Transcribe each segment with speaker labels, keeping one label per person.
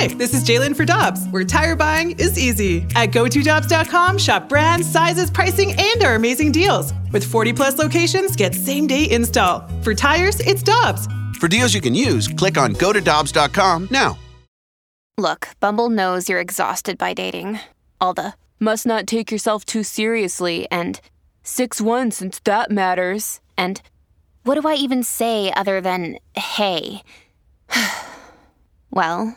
Speaker 1: Hi, this is Jalen for Dobbs, where tire buying is easy. At GoToDobbs.com, shop brands, sizes, pricing, and our amazing deals. With 40 plus locations, get same day install. For tires, it's Dobbs.
Speaker 2: For deals you can use, click on GoToDobbs.com now.
Speaker 3: Look, Bumble knows you're exhausted by dating. All the must not take yourself too seriously and 6 1 since that matters. And what do I even say other than hey? well,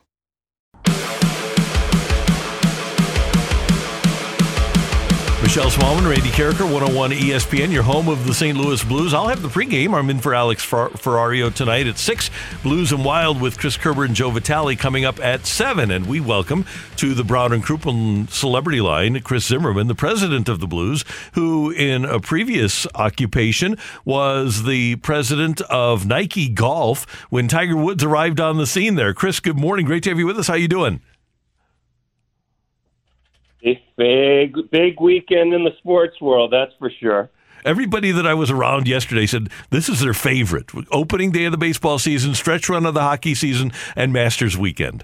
Speaker 4: Michelle Smallmon, Randy Karraker, 101 ESPN, your home of the St. Louis Blues. I'll have the pregame. I'm in for Alex Fer- Ferrario tonight at 6. Blues and Wild with Chris Kerber and Joe Vitale coming up at 7. And we welcome to the Brown and Crouppen celebrity line Chris Zimmerman, the president of the Blues, who in a previous occupation was the president of Nike Golf when Tiger Woods arrived on the scene there. Chris, good morning. Great to have you with us. How you doing?
Speaker 5: Big, big weekend in the sports world, that's for sure.
Speaker 4: Everybody that I was around yesterday said this is their favorite opening day of the baseball season, stretch run of the hockey season, and Masters weekend.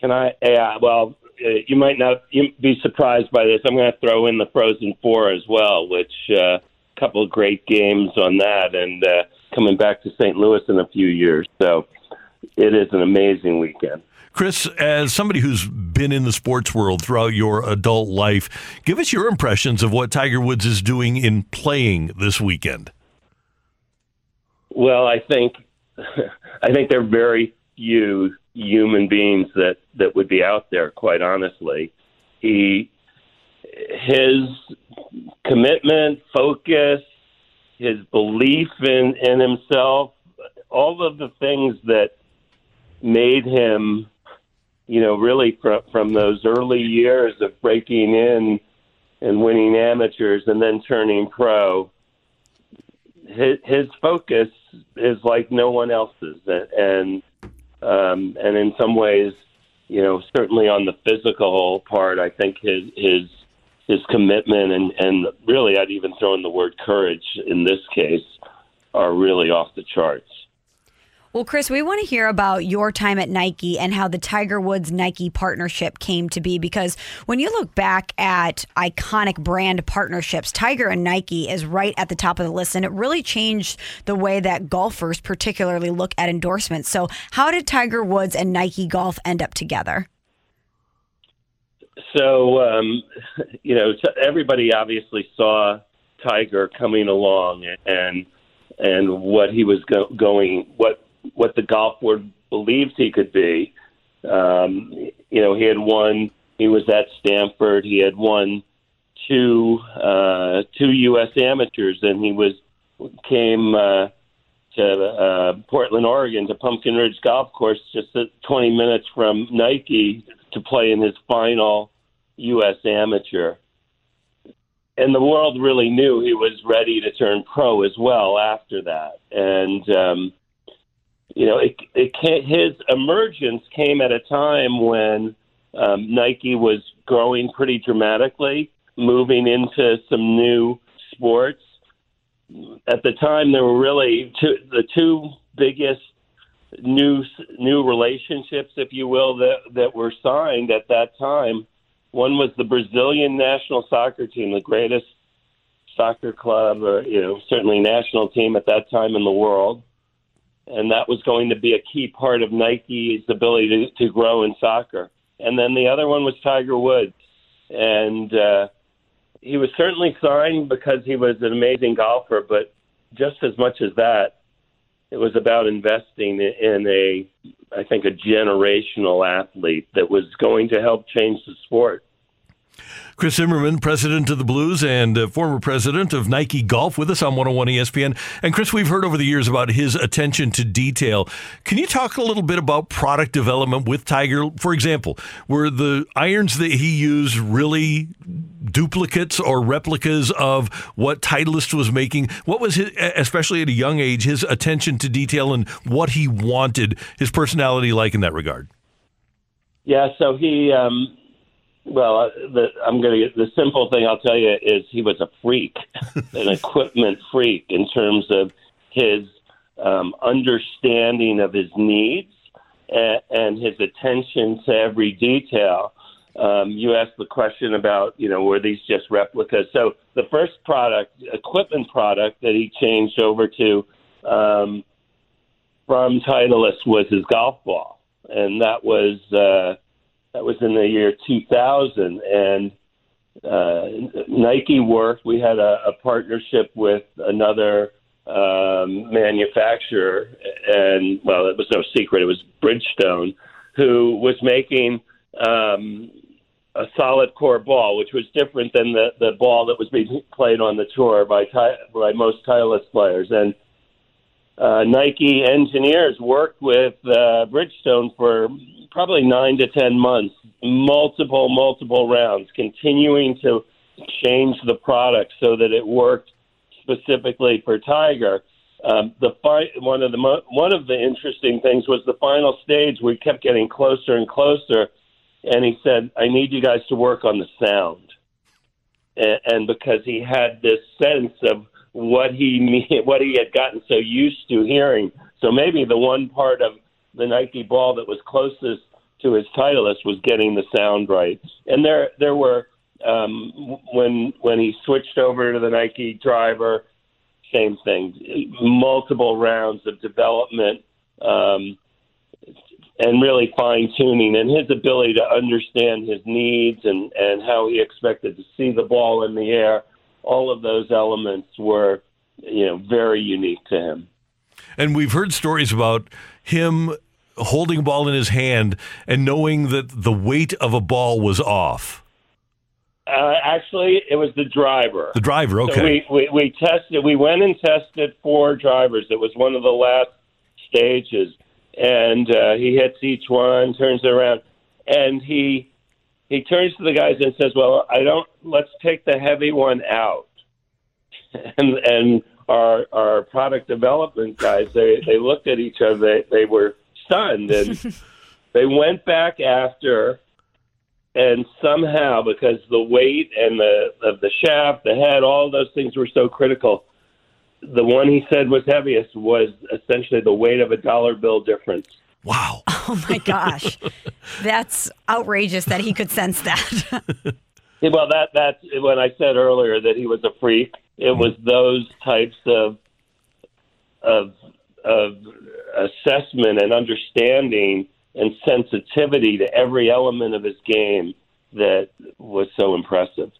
Speaker 5: Can I? Yeah, well, uh, you might not be surprised by this. I'm going to throw in the Frozen Four as well, which a uh, couple of great games on that, and uh, coming back to St. Louis in a few years. So it is an amazing weekend.
Speaker 4: Chris, as somebody who's been in the sports world throughout your adult life, give us your impressions of what Tiger Woods is doing in playing this weekend.
Speaker 5: Well, I think I think there are very few human beings that that would be out there. Quite honestly, he his commitment, focus, his belief in in himself, all of the things that made him you know, really from from those early years of breaking in and winning amateurs and then turning pro, his, his focus is like no one else's, and um, and in some ways, you know, certainly on the physical part, I think his his his commitment and and really, I'd even throw in the word courage in this case, are really off the charts.
Speaker 6: Well, Chris, we want to hear about your time at Nike and how the Tiger Woods Nike partnership came to be. Because when you look back at iconic brand partnerships, Tiger and Nike is right at the top of the list. And it really changed the way that golfers, particularly, look at endorsements. So, how did Tiger Woods and Nike Golf end up together?
Speaker 5: So, um, you know, everybody obviously saw Tiger coming along and and what he was go- going, what what the golf world believes he could be. Um, you know, he had won. He was at Stanford. He had won two uh, two U.S. amateurs, and he was came uh, to uh, Portland, Oregon, to Pumpkin Ridge Golf Course, just 20 minutes from Nike, to play in his final U.S. amateur. And the world really knew he was ready to turn pro as well after that. And um, you know, it, it came, his emergence came at a time when um, Nike was growing pretty dramatically, moving into some new sports. At the time, there were really two, the two biggest new new relationships, if you will, that that were signed at that time. One was the Brazilian national soccer team, the greatest soccer club, or you know, certainly national team at that time in the world and that was going to be a key part of Nike's ability to, to grow in soccer. And then the other one was Tiger Woods, and uh, he was certainly signed because he was an amazing golfer, but just as much as that, it was about investing in a, I think, a generational athlete that was going to help change the sport.
Speaker 4: Chris Zimmerman, president of the Blues and uh, former president of Nike Golf, with us on 101 ESPN. And Chris, we've heard over the years about his attention to detail. Can you talk a little bit about product development with Tiger? For example, were the irons that he used really duplicates or replicas of what Titleist was making? What was his, especially at a young age, his attention to detail and what he wanted his personality like in that regard?
Speaker 5: Yeah, so he um, Well, uh, the, I'm going to the simple thing I'll tell you is he was a freak, an equipment freak in terms of his um, understanding of his needs and, and his attention to every detail. Um, you asked the question about, you know, were these just replicas? So the first product, equipment product that he changed over to um, from Titleist was his golf ball, and that was uh, that was in the year 2000. And uh, Nike worked. We had a, a partnership with another um, manufacturer, and well, it was no secret. It was Bridgestone, who was making um, a solid core ball, which was different than the, the ball that was being played on the tour by by most Titleist players. And uh, Nike engineers worked with uh, Bridgestone for probably nine to ten months, multiple multiple rounds, continuing to change the product so that it worked specifically for Tiger. Um, the fi- one of the mo- one of the interesting things was the final stage. We kept getting closer and closer, and he said, "I need you guys to work on the sound," and, and because he had this sense of what he what he had gotten so used to hearing. So maybe the one part of the Nike ball that was closest to his Titleist was getting the sound right. And there there were um, when when he switched over to the Nike driver, same thing, multiple rounds of development. Um, and really fine tuning and his ability to understand his needs and, and how he expected to see the ball in the air all of those elements were, you know, very unique to him.
Speaker 4: And we've heard stories about him holding a ball in his hand and knowing that the weight of a ball was off.
Speaker 5: Uh, actually, it was the driver.
Speaker 4: The driver, okay.
Speaker 5: So we, we, we tested. We went and tested four drivers. It was one of the last stages, and uh, he hits each one, turns it around, and he he turns to the guys and says, "Well, I don't. Let's take the heavy one out." and and our our product development guys, they they looked at each other. They they were stunned, and they went back after. And somehow, because the weight and the of the shaft, the head, all those things were so critical, the one he said was heaviest was essentially the weight of a dollar bill difference.
Speaker 4: Wow.
Speaker 6: Oh my gosh. that's outrageous that he could sense that.
Speaker 5: yeah, well, that that's when I said earlier that he was a freak. It was those types of of of assessment and understanding and sensitivity to every element of his game that was so impressive.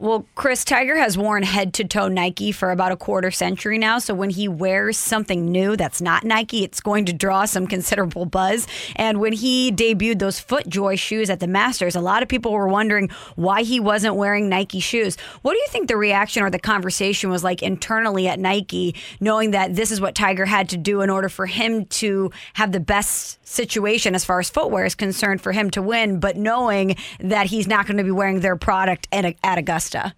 Speaker 6: Well, Chris Tiger has worn head to toe Nike for about a quarter century now. So when he wears something new that's not Nike, it's going to draw some considerable buzz. And when he debuted those FootJoy shoes at the Masters, a lot of people were wondering why he wasn't wearing Nike shoes. What do you think the reaction or the conversation was like internally at Nike, knowing that this is what Tiger had to do in order for him to have the best situation as far as footwear is concerned for him to win, but knowing that he's not going to be wearing their product at, at Augusta?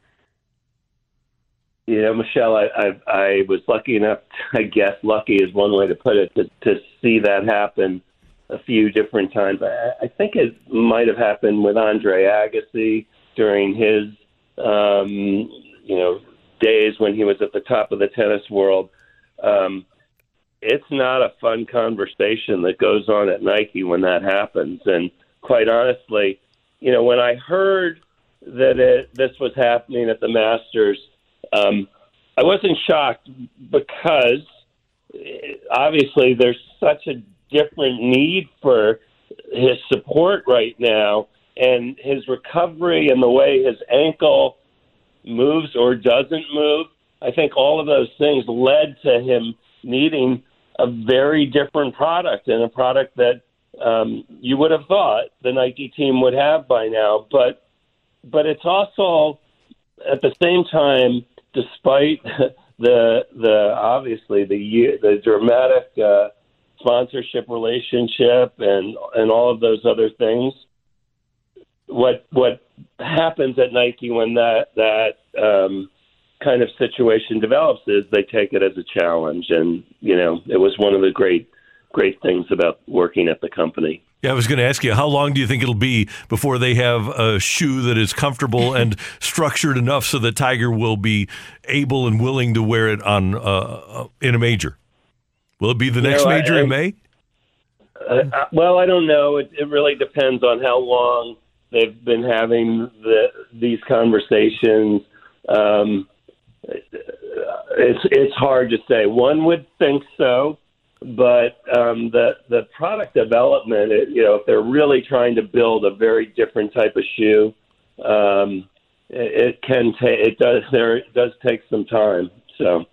Speaker 5: You know, Michelle, I, I, I was lucky enough, I guess lucky is one way to put it, to, to see that happen a few different times. I, I think it might have happened with Andre Agassi during his, um, you know, days when he was at the top of the tennis world. Um, it's not a fun conversation that goes on at Nike when that happens. And quite honestly, you know, when I heard that it, this was happening at the Masters. Um, I wasn't shocked because eh, obviously there's such a different need for his support right now, and his recovery and the way his ankle moves or doesn't move. I think all of those things led to him needing a very different product and a product that um, you would have thought the Nike team would have by now. But but it's also at the same time, despite the the obviously the the dramatic uh, sponsorship relationship and and all of those other things, what what happens at Nike when that that um, kind of situation develops is they take it as a challenge, and you know it was one of the great great things about working at the company.
Speaker 4: Yeah, I was going to ask you, how long do you think it'll be before they have a shoe that is comfortable and structured enough so that Tiger will be able and willing to wear it on uh, uh in a major? Will it be the next know, major I, in May?
Speaker 5: Well, I don't know. It, it really depends on how long they've been having the, these conversations. Um, it's it's hard to say. One would think so, but um, the the product development, it, you know, if they're really trying to build a very different type of shoe, um, it, it can take it does there it does take some time. So.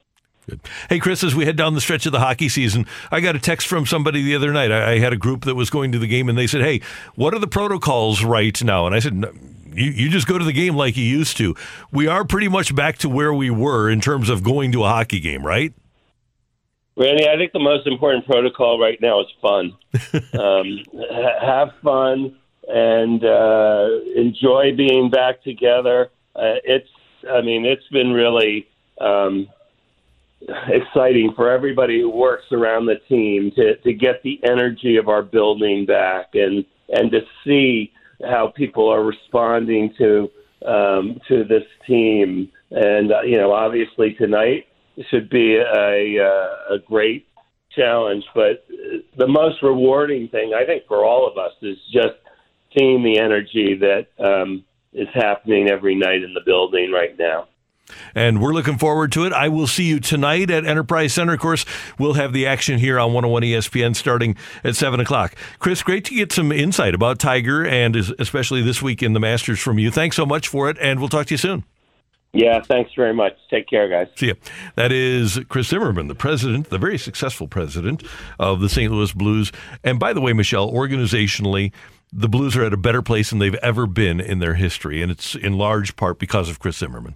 Speaker 4: Good. Hey, Chris, as we head down the stretch of the hockey season, I got a text from somebody the other night. I, I, had a group that was going to the game, and they said, Hey, what are the protocols right now? And I said, you, you just go to the game like you used to. We are pretty much back to where we were in terms of going to a hockey game, right?
Speaker 5: Randy, I think the most important protocol right now is fun. um, have fun and uh, enjoy being back together. Uh, it's, I mean, it's been really um, exciting for everybody who works around the team to to get the energy of our building back and and to see how people are responding to um, to this team. And uh, you know, obviously tonight should be a uh, a great challenge. But the most rewarding thing I think for all of us is just seeing the energy that um, is happening every night in the building right now.
Speaker 4: And we're looking forward to it. I will see you tonight at Enterprise Center. Of course, we'll have the action here on 101 ESPN starting at 7 o'clock. Chris, great to get some insight about Tiger and especially this week in the Masters from you. Thanks so much for it, and we'll talk to you soon.
Speaker 5: Yeah, thanks very much. Take care, guys.
Speaker 4: See you. That is Chris Zimmerman, the president, the very successful president of the St. Louis Blues. And by the way, Michelle, organizationally, the Blues are at a better place than they've ever been in their history, and it's in large part because of Chris Zimmerman.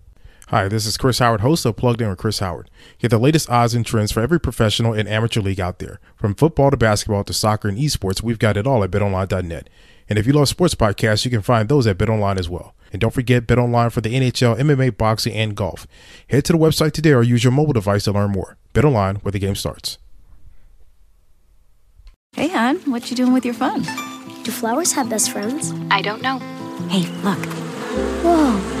Speaker 7: Hi, this is Chris Howard, host of Plugged In with Chris Howard. Get the latest odds and trends for every professional and amateur league out there. From football to basketball to soccer and esports, we've got it all at betonline.net. And if you love sports podcasts, you can find those at BetOnline as well. And don't forget BetOnline for the NHL, MMA, boxing, and golf. Head to the website today or use your mobile device to learn more. BetOnline, where the game starts.
Speaker 8: Hey, hon, what you doing with your phone?
Speaker 9: Do flowers have best friends?
Speaker 3: I don't know.
Speaker 8: Hey, look.
Speaker 9: Whoa.